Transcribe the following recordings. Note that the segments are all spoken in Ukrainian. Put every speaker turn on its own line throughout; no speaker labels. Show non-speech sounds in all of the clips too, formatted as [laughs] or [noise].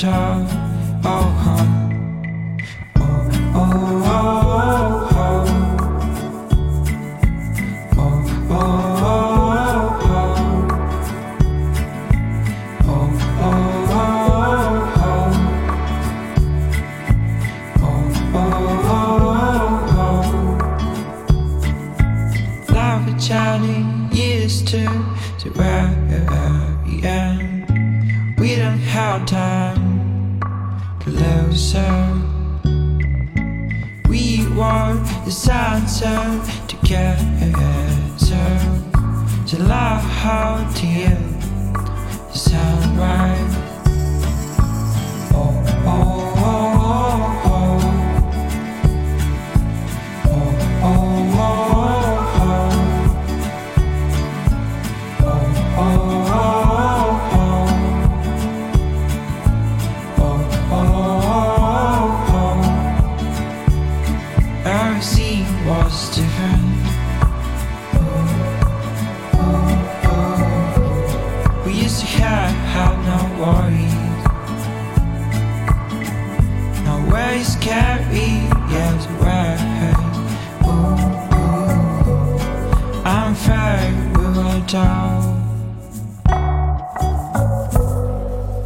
time. Oh.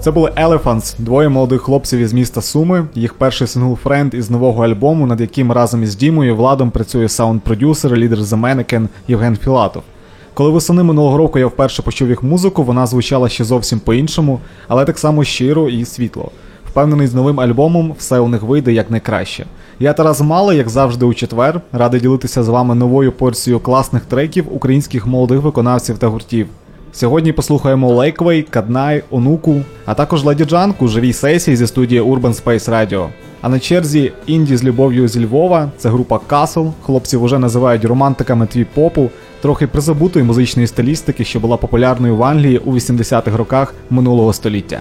Це були Elephants, двоє молодих хлопців із міста Суми. Їх перший сингл Friend із нового альбому, над яким разом із Дімою Владом працює саунд-продюсер, лідер The Євген Філатов. Коли восени минулого року я вперше почув їх музику, вона звучала ще зовсім по-іншому, але так само щиро і світло. Впевнений, з новим альбомом все у них вийде як найкраще. Я Тарас Мали, як завжди, у четвер, радий ділитися з вами новою порцією класних треків українських молодих виконавців та гуртів. Сьогодні послухаємо Лейквей, Каднай, Онуку, а також Леді Джанк у живій сесії зі студії Urban Space Radio. А на черзі інді з любов'ю зі Львова це група Касл. Хлопців уже називають романтиками twee попу, трохи призабутої музичної стилістики, що була популярною в Англії у 80-х роках минулого століття.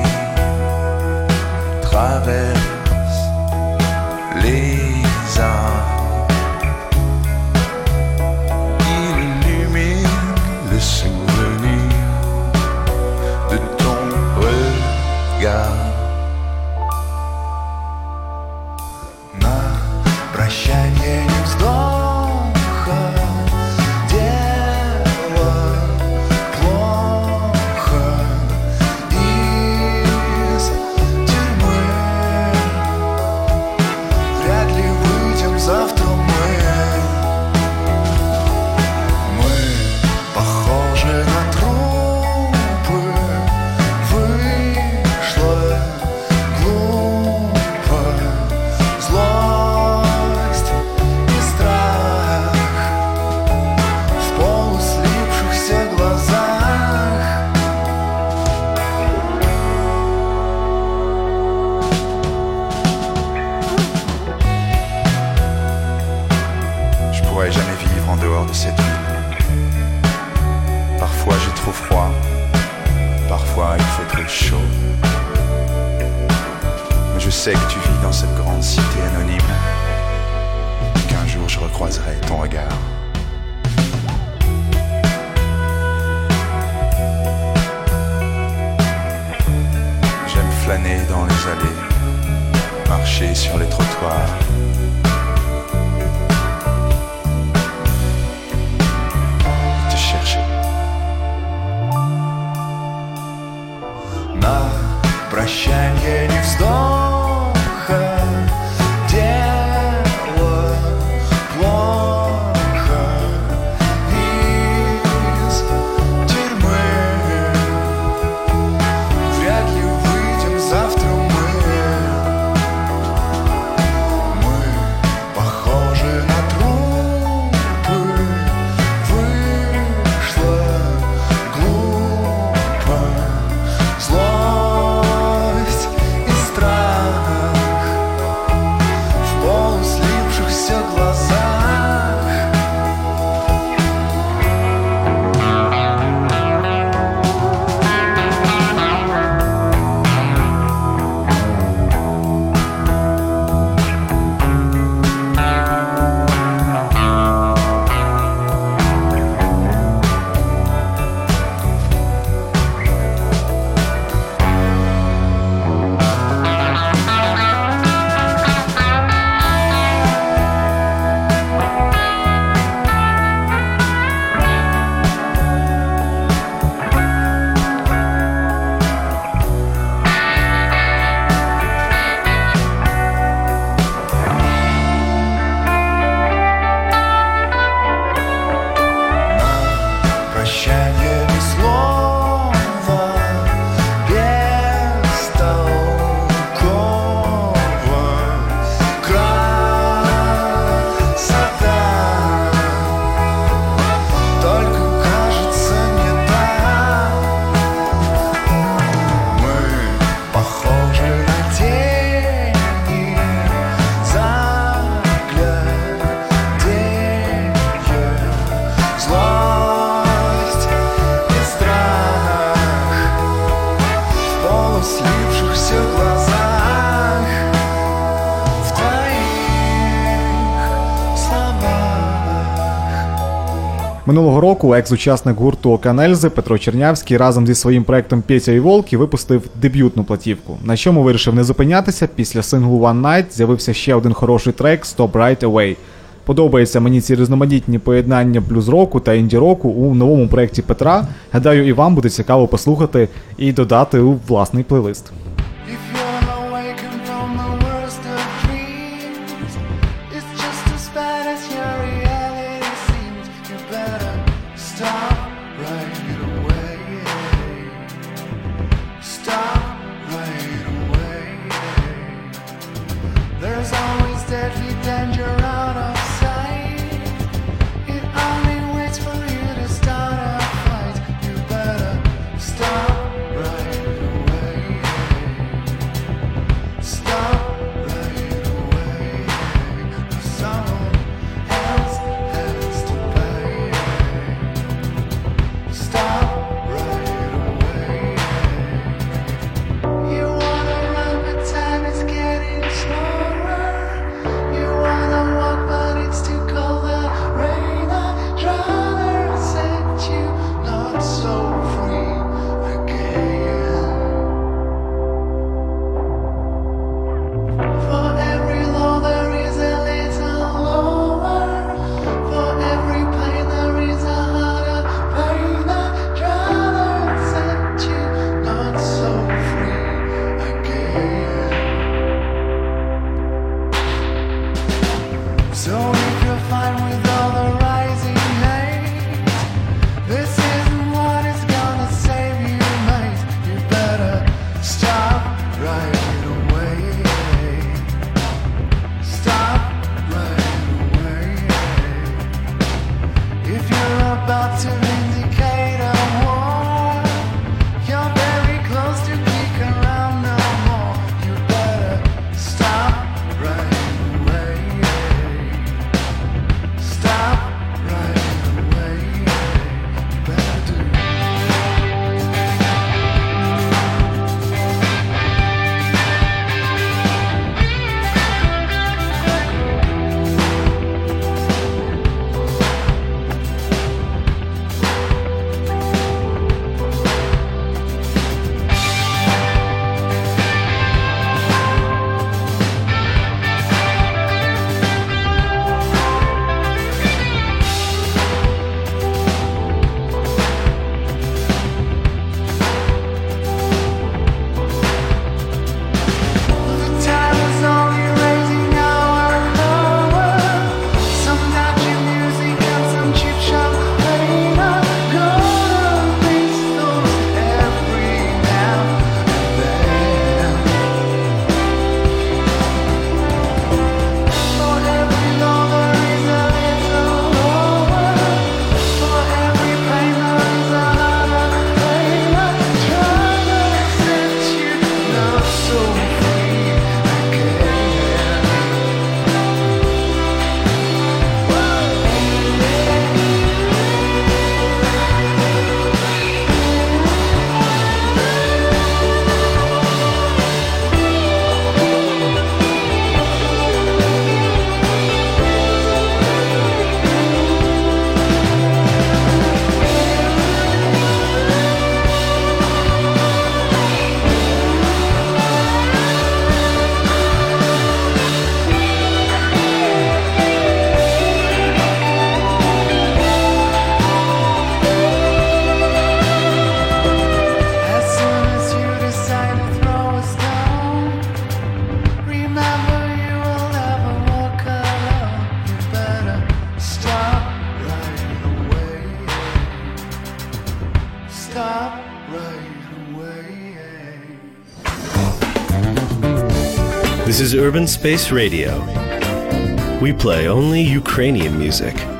traverse les arbres.
Минулого року екс-учасник гурту Оканельзи Петро Чернявський разом зі своїм проектом Петя і Волки випустив дебютну платівку, на чому вирішив не зупинятися. Після синглу One Night з'явився ще один хороший трек Stop Right Away. Подобається мені ці різноманітні поєднання блюз року та інді року у новому проєкті Петра. Гадаю, і вам буде цікаво послухати і додати у власний плейлист.
Urban Space Radio. We play only Ukrainian music.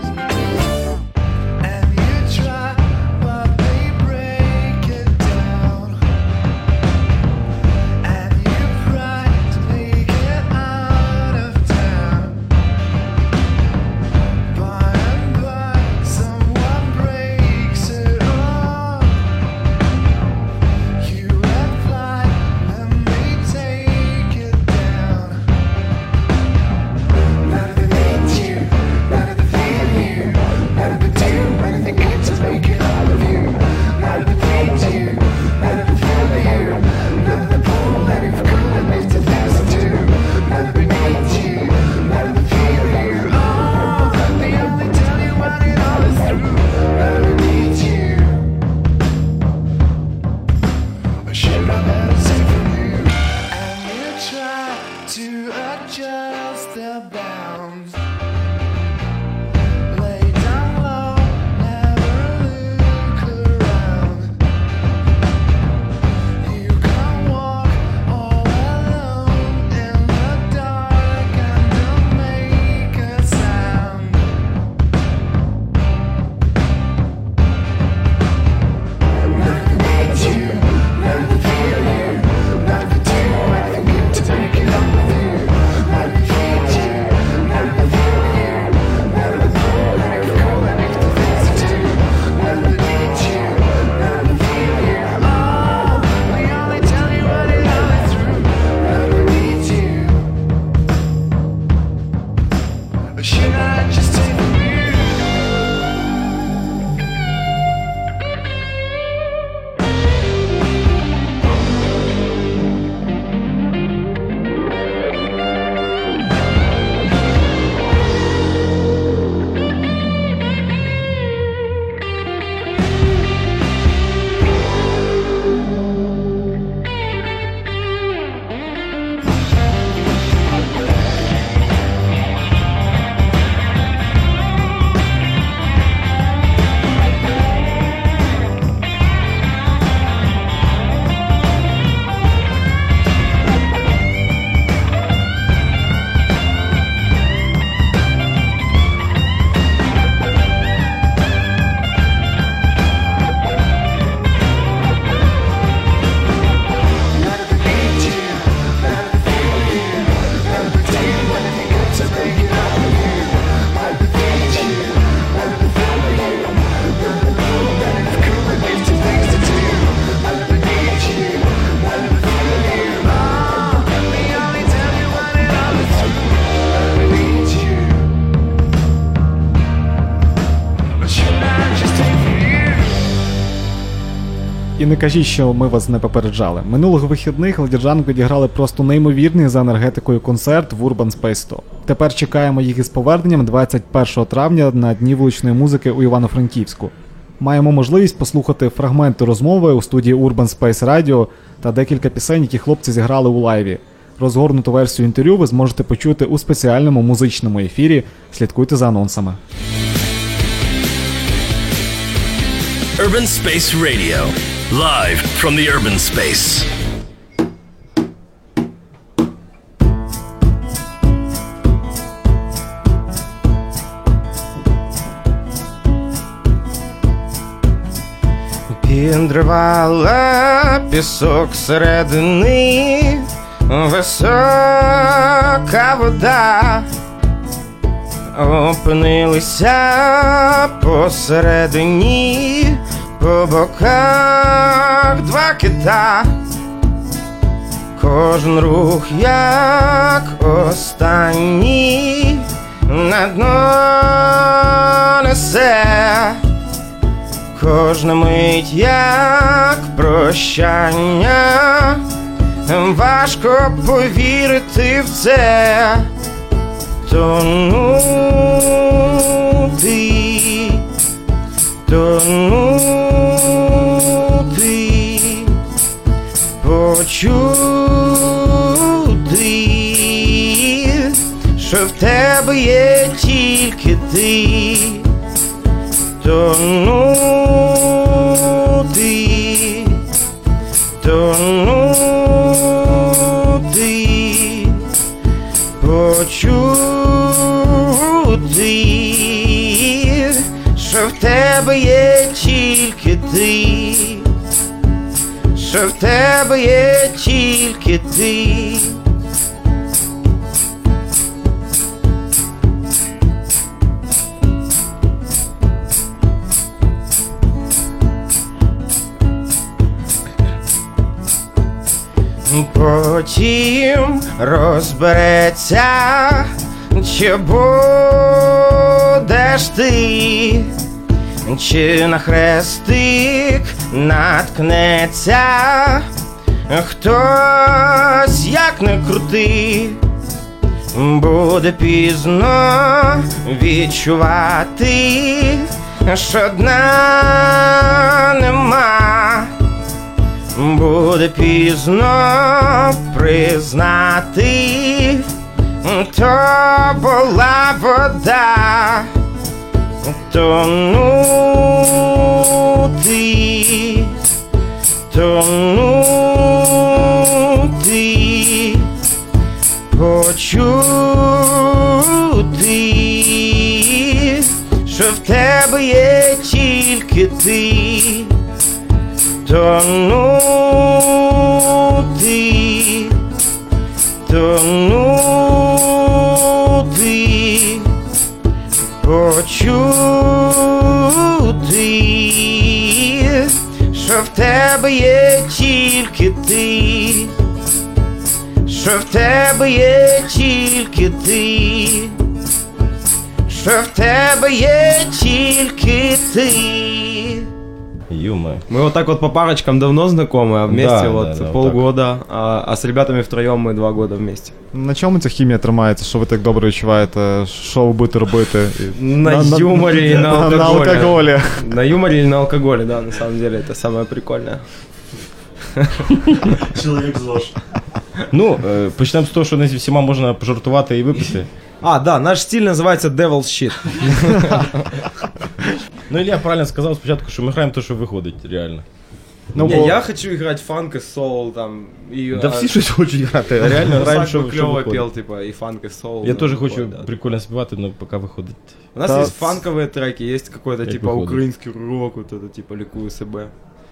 І не кажіть, що ми вас не попереджали. Минулих вихідних ледіржанки відіграли просто неймовірний за енергетикою концерт в Urban Space 100. Тепер чекаємо їх із поверненням 21 травня на дні вуличної музики у Івано-Франківську. Маємо можливість послухати фрагменти розмови у студії Urban Space Radio та декілька пісень, які хлопці зіграли у лайві. Розгорнуту версію інтерв'ю ви зможете почути у спеціальному музичному ефірі. Слідкуйте за анонсами.
Urban Space Radio live from the urban space.
Піндривала пісок середини, висока вода. Опинилися посередині по боках два кита, кожен рух як останній на дно несе, кожна мить як прощання, важко повірити в це, тонути, тонути. хочу що в тебе є тільки ти, то ну ти, то ну ти, хочу що в тебе є тільки ти. Потім розбереться, чи будеш ти, чи на хрестик наткнеться хтось як не крути, буде пізно відчувати, що дна нема. Буде пізно признати, то була вода, тонути, тонути, почути, що в тебе є тільки ти. Тонути, тонути, почути, що в тебе є тільки ти, що в тебе є тільки ти, що в тебе є тільки ти.
Юмор.
Мы вот так вот по парочкам давно знакомы, а вместе
Да,
вот
да, да, вот
полгода, а, а с ребятами втроем мы два года вместе.
На чому ця хімія тримається? Що ви так добре відчуваєте? Що ви будете робити?
На юморе и на
на
алкоголе.
алкоголі.
На юморе [laughs] или на алкоголе, да, на самом деле это самое прикольное.
Ну, е, почнемо з того, що не зі всіма можна пожартувати і випити.
А, да, наш стиль называется Devil's Shit.
Ну, Ілля правильно сказав спочатку, що ми граємо те, що виходить, реально.
Ну,
Не,
бо-
я хочу играть фанк и соул там. И,
Да
а,
всі щось хочуть грати, а реально
Русак
граємо,
бы
що, що
клёво
виходить.
пел, типа, и фанк, и соул.
Я
ну,
теж
такое,
хочу
да.
прикольно співати, але поки виходить.
У нас
Да.
есть фанковые треки, есть какой-то
Как
типа
выходит.
украинский рок, вот это типа ликую себе.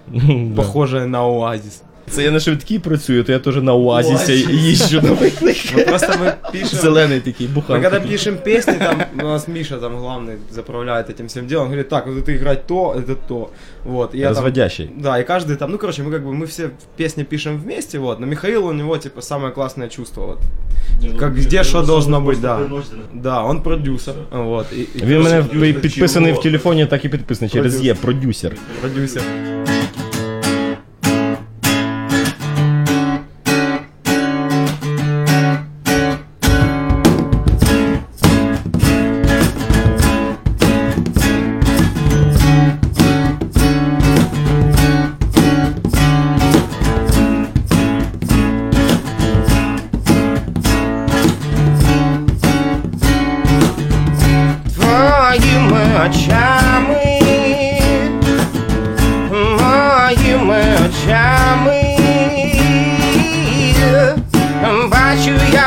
Да. [laughs]
Похожее на Оазис.
Це я на швидкій працюю, то я теж на Оазісі їжджу на виклик.
Мы просто мы пишем...
Зелений такий,
Мы
буханка.
когда пишем песни, там у нас Миша там главный заправляет этим всем делом, он говорит, так, вот это играть то, это то. Вот, и я там-
Розводящий.
Да, и каждый там, ну короче, мы как бы, мы все песни пишем вместе, вот, но Михаил у него типа самое классное чувство, вот. Как где что должно быть, да. Да, он продюсер, вот. И, и
Він мене
короче,
пи- підписаний в телефоні, так і підписаний через Є, продюсер.
продюсер.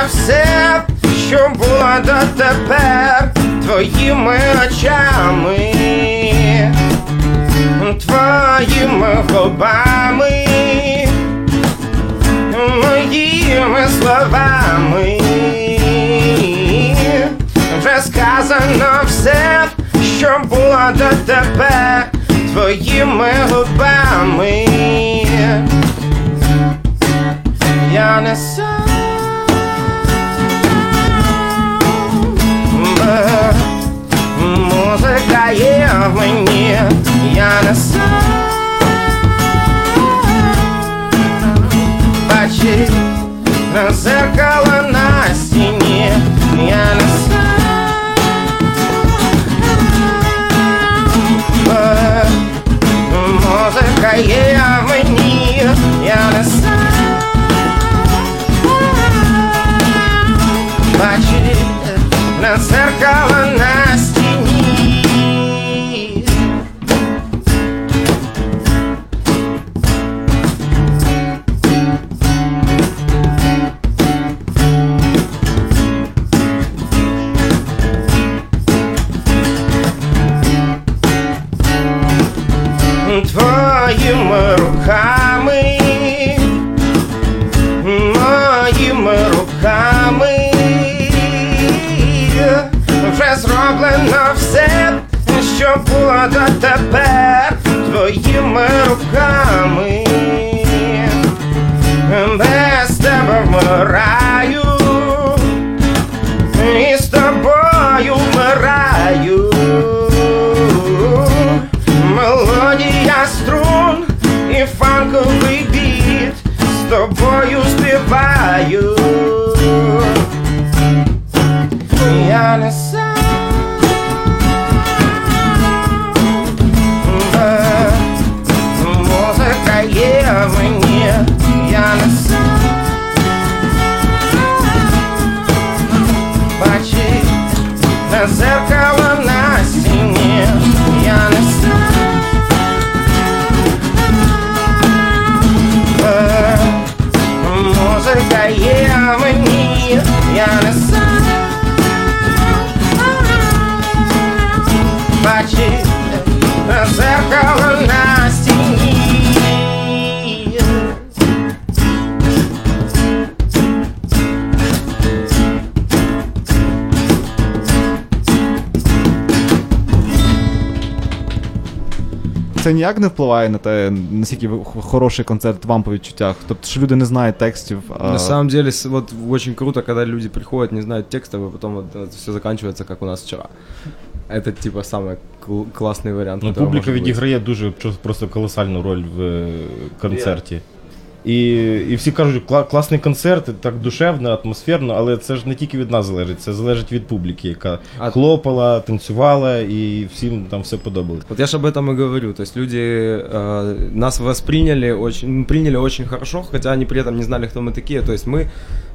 Все, що було дотепер, твоїми очами, твоїми губами, моїми словами. Вже сказано все, що було дотепер твоїми губами. Я не я не сам. Бачить зеркало на стіні, я не сам. Музика є в мені, я не сам. Бачить на зеркало на що влада тепер твоїми руками, без тебе вмираю, і з тобою вмираю, мелодія струн і фанковий біт з тобою співаю. Я не
Це ніяк не впливає на те, наскільки ви- х- хороший концерт вам по відчуттях. Тобто, що люди не знають текстів. А...
На самом деле, с- вот очень круто, когда люди приходят, не знают текстов, и потом вот все заканчивается, как у нас вчера. Это типа самый кл- классный вариант.
Ну,
который
публіка
может быть.
відіграє дуже чо- просто колосальну роль в е, концерті. І, і всі кажуть, «Кла- класний концерт, так душевно, атмосферно, але це ж не тільки від нас залежить, це залежить від публіки, яка
А-
хлопала, танцювала, і всім там все подобалось.
Вот я же об этом и говорю. То есть люди э, нас восприняли очень, ну, приняли очень хорошо, хотя они при этом не знали, кто мы такие. То есть мы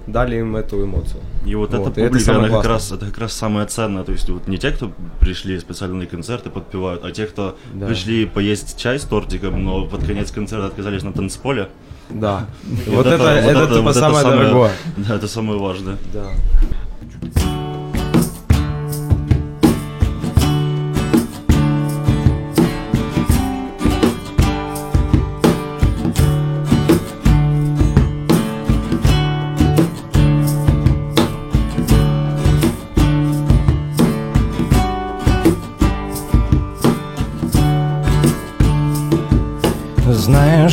дали им эту эмоцию.
И вот, эта
Вот, и это
публика,
самое
она как
классное.
раз, это как раз самое ценное. То есть вот не те, кто пришли специально на концерты, подпевают, а те, кто
Да.
пришли поесть чай с тортиком, но под конец концерта отказались на танцполе.
Да. [laughs]
И
Вот это, это, типа
вот это
самое дорогое. [laughs]
Да, это самое важное.
Да.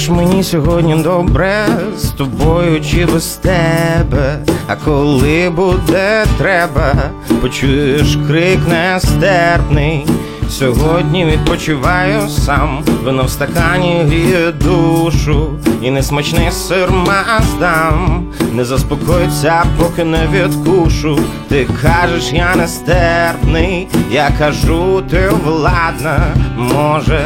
Знаєш, мені сьогодні добре з тобою чи без тебе. А коли буде треба, почуєш крик нестерпний. Сьогодні відпочиваю сам, вино в стакані гріє душу, і несмачний сир маздам, не заспокоїться, поки не відкушу. Ти кажеш, я нестерпний, я кажу, ти владна, може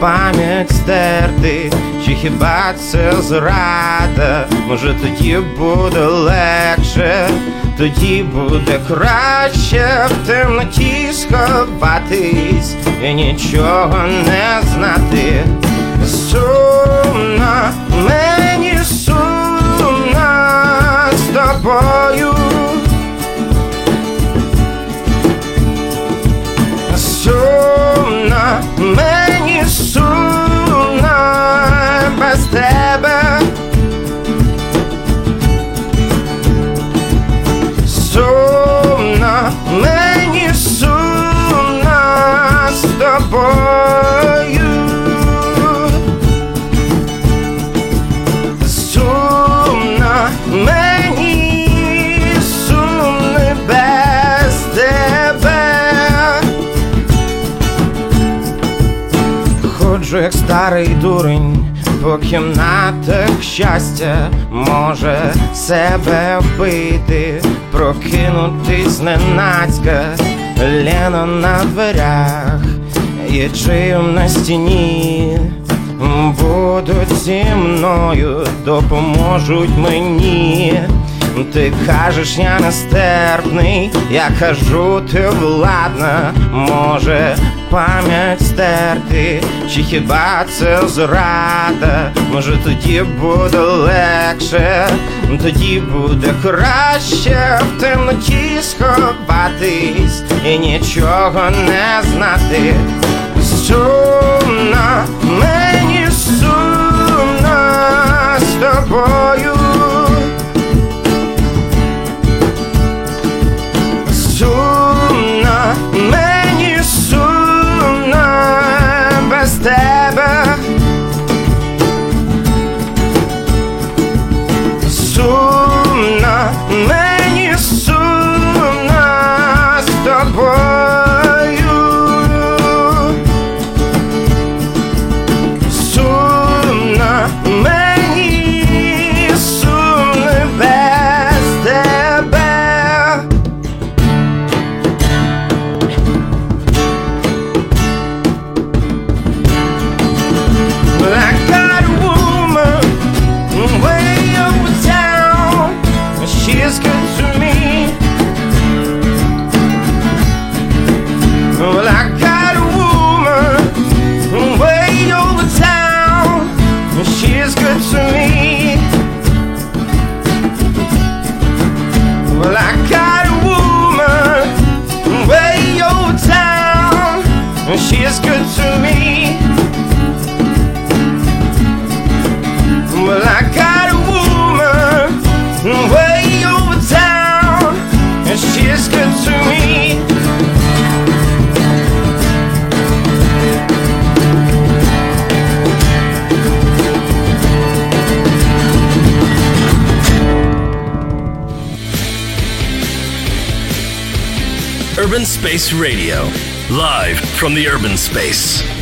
пам'ять стерти, чи хіба це зрада? Може тоді буде легше, тоді буде краще в темноті сховатись і нічого не знати. Сумно, мені сумно з тобою. Тебе. Сумно, мені сумно з тобою. Сумно, мені сумно без тебе. Ходжу, як старий дурень, по кімнатах щастя, може себе вбити, прокинутись зненацька, ліно на дверях, є чим на стіні. Будуть зі мною, допоможуть мені. Ти кажеш, я нестерпний, я кажу, ти владна, може пам'ять стерти, чи хіба це зрада? Може тоді буде легше, тоді буде краще в темноті сховатись і нічого не знати. Сумно, мені сумно з тобою.
Space Radio, live from the urban space.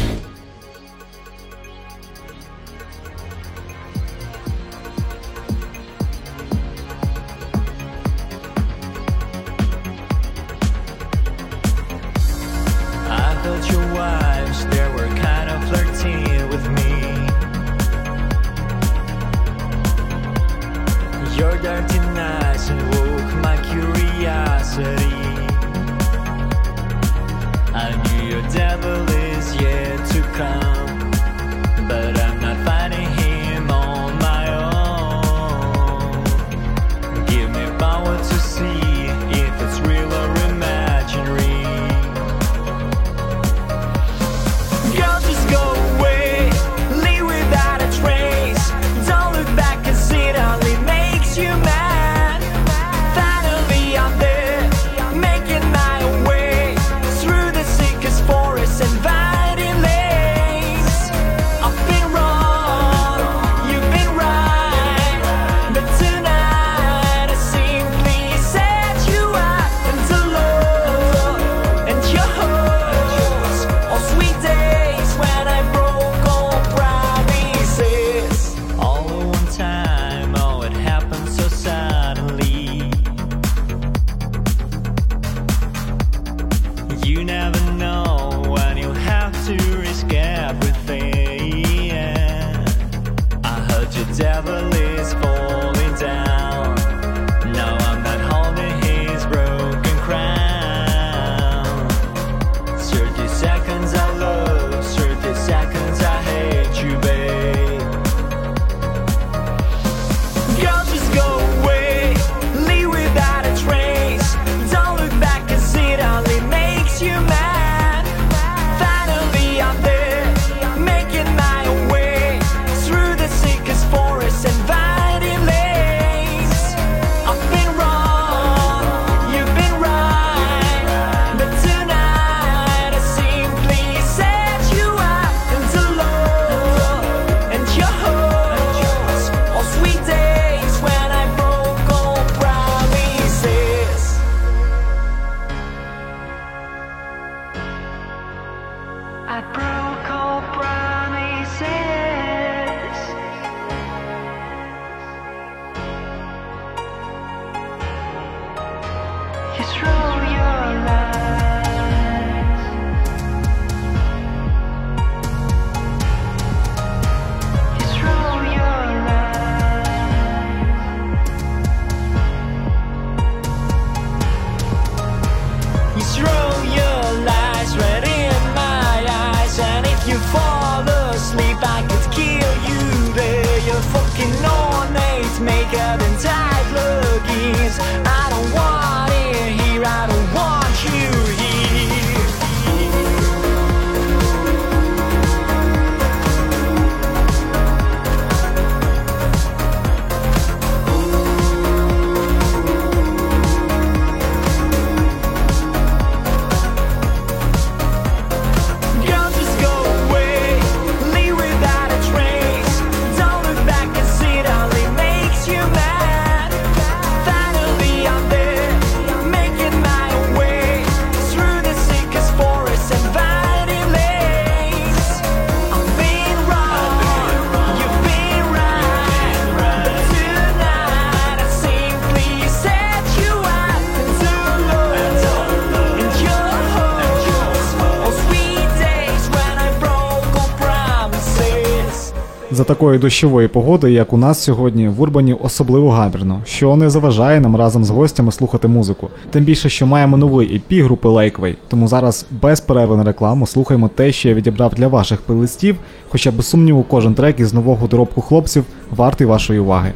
такої дощової погоди, як у нас сьогодні, в Урбані особливо гамірно, що не заважає нам разом з гостями слухати музику. Тим більше, що маємо новий EP групи Лейквей, тому зараз без перерви на рекламу слухаємо те, що я відібрав для ваших плейлистів, хоча без сумніву кожен трек із нового доробку хлопців вартий вашої уваги.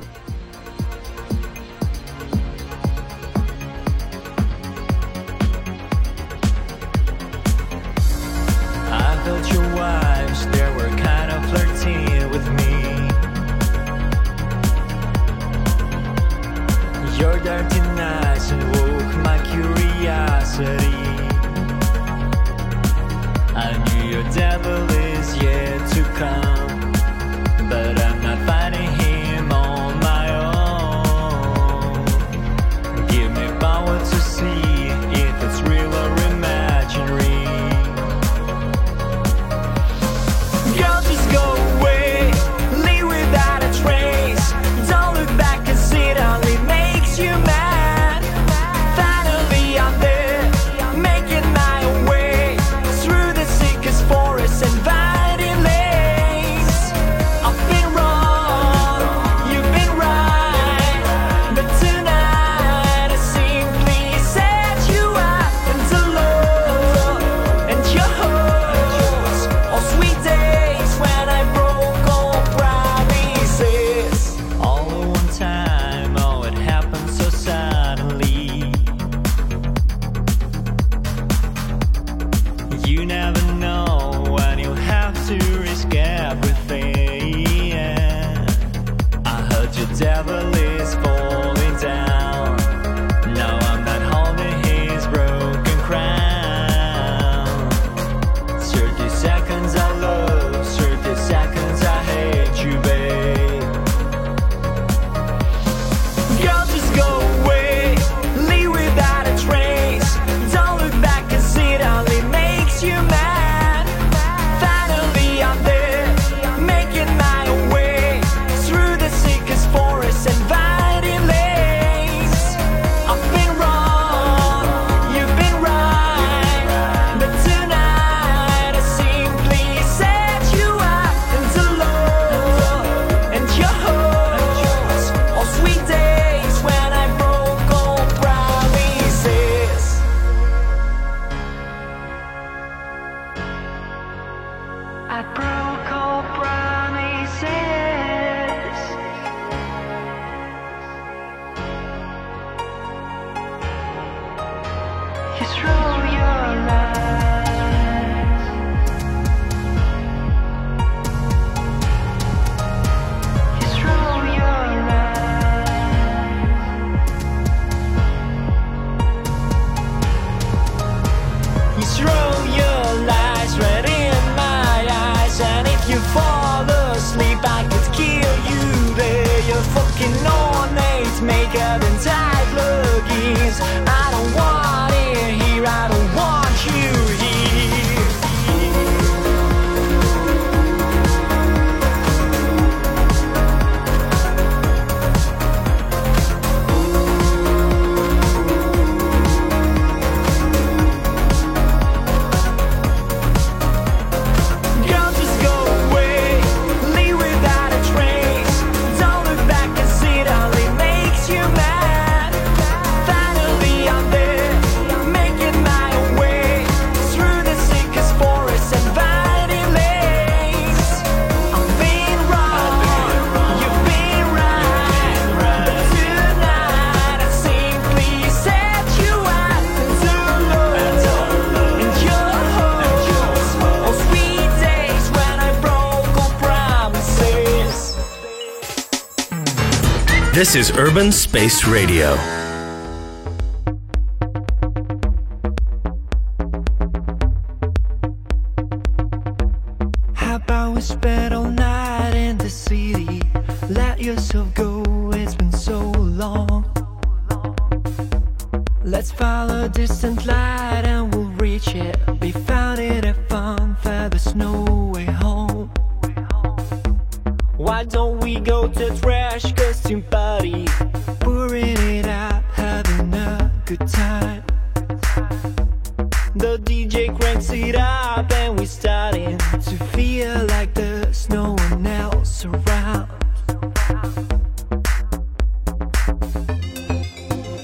He's true.
This is Urban Space Radio.
we go to trash costume party. Pouring it out, having a good time. The DJ cranks it up and we're starting To feel like there's no one else around.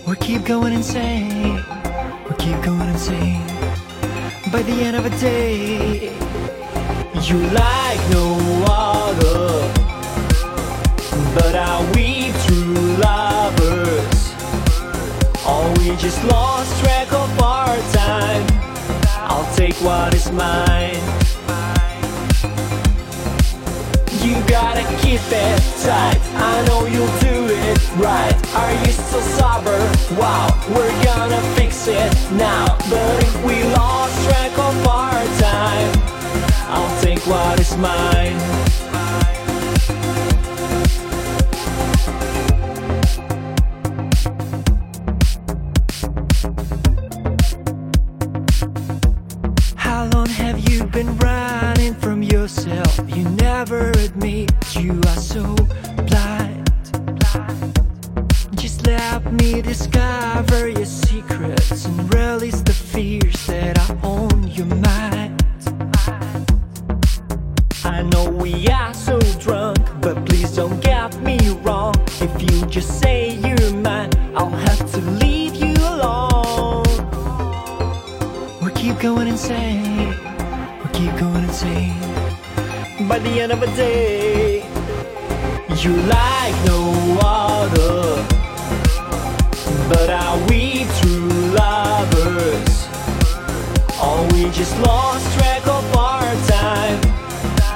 We keep going insane. We keep going insane. By the end of the day You like no other. But are we true lovers? Or we just lost track of our time? I'll take what is mine. You gotta keep it tight. I know you'll do it right. Are you still sober? Wow, we're gonna fix it now. But if we lost track of our time, I'll take what is mine. We just lost track of our time?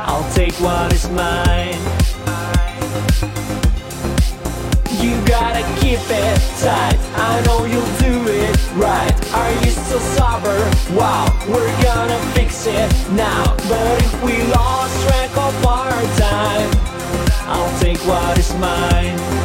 I'll take what is mine. You gotta keep it tight. I know you'll do it right. Are you still sober? Wow, we're gonna fix it now. But if we lost track of our time, I'll take what is mine.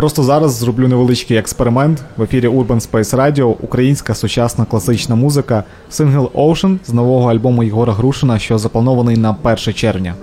Просто зараз зроблю невеличкий експеримент в ефірі Urban Space Radio, українська сучасна класична музика, сингл Ocean з нового альбому Єгора Грушина, що запланований на 1 червня.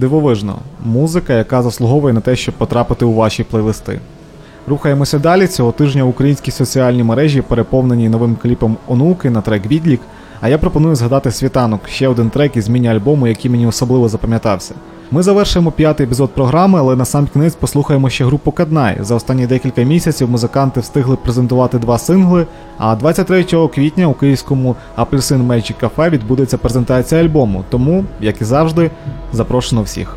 Дивовижно, музика, яка заслуговує на те, щоб потрапити у ваші плейлисти. Рухаємося далі. Цього тижня українські соціальні мережі переповнені новим кліпом онуки на трек Відлік. А я пропоную згадати світанок, ще один трек із міні-альбому, який мені особливо запам'ятався. Ми завершуємо п'ятий епізод програми, але на сам кінець послухаємо ще групу Каднай. За останні декілька місяців музиканти встигли презентувати два сингли. А 23 квітня у київському Апельсин Magic Cafe відбудеться презентація альбому. Тому, як і завжди, запрошено всіх.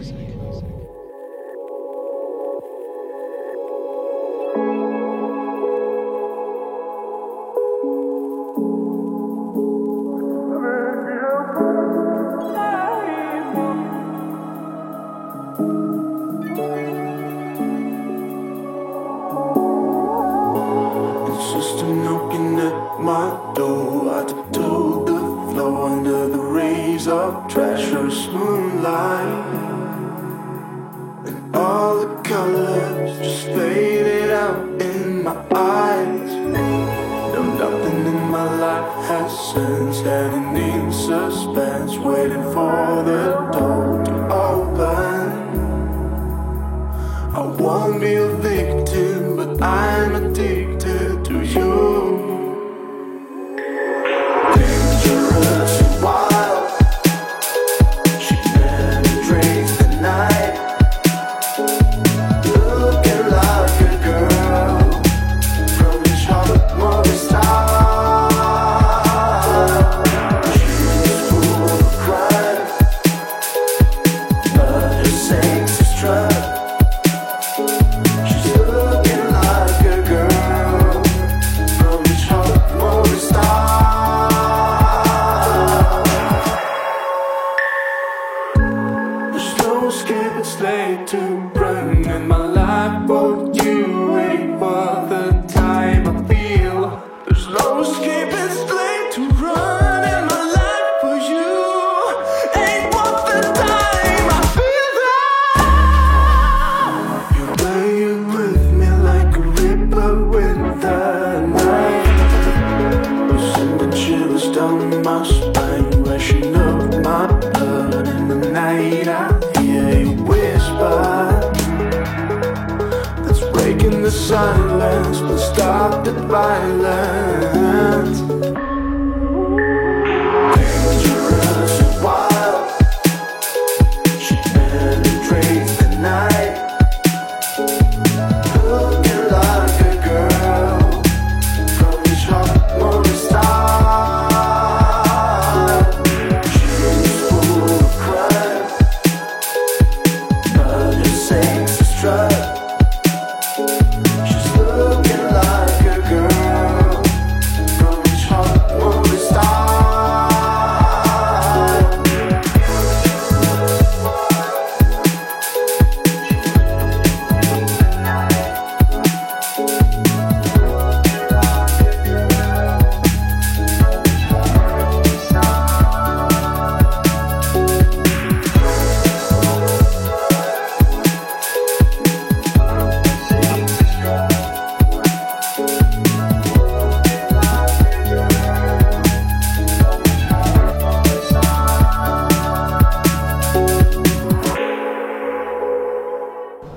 by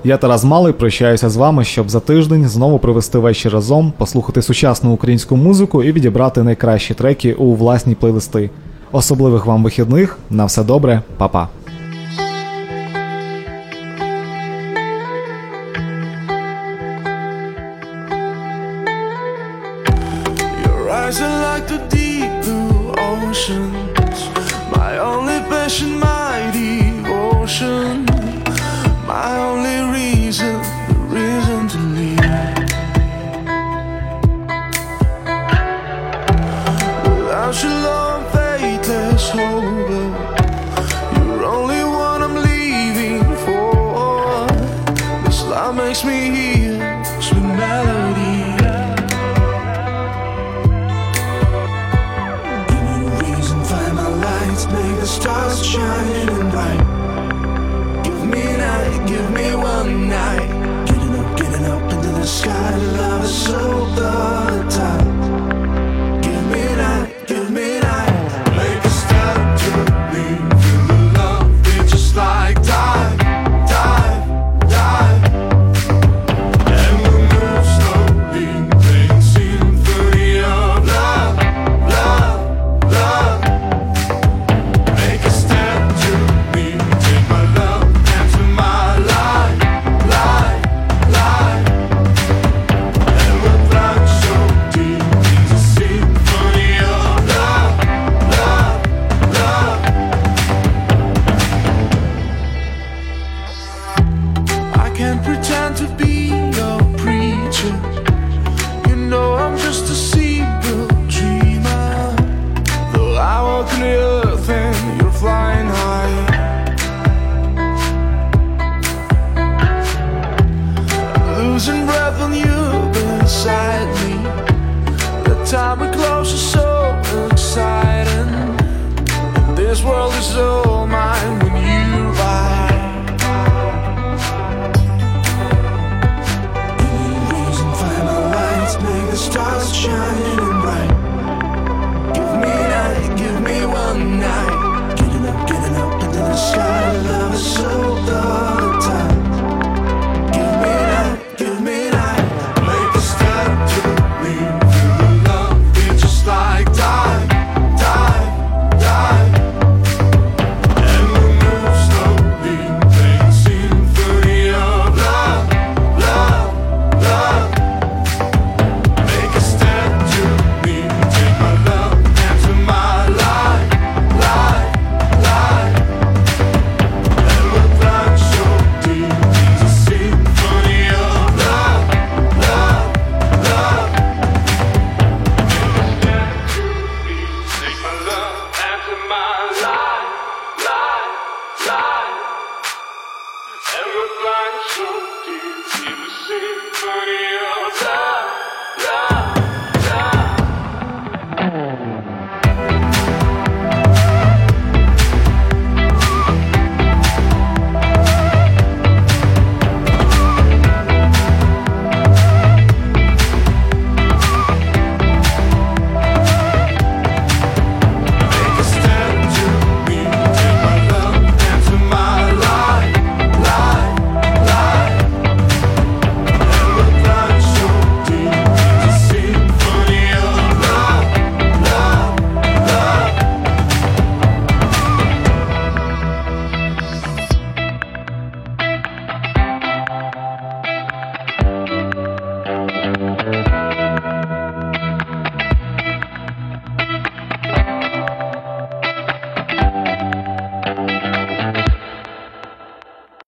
Я Тарас Малий прощаюся з вами, щоб за тиждень знову привести вечір разом, послухати сучасну українську музику і відібрати найкращі треки у власні плейлисти. Особливих вам вихідних. На все добре, Па-па.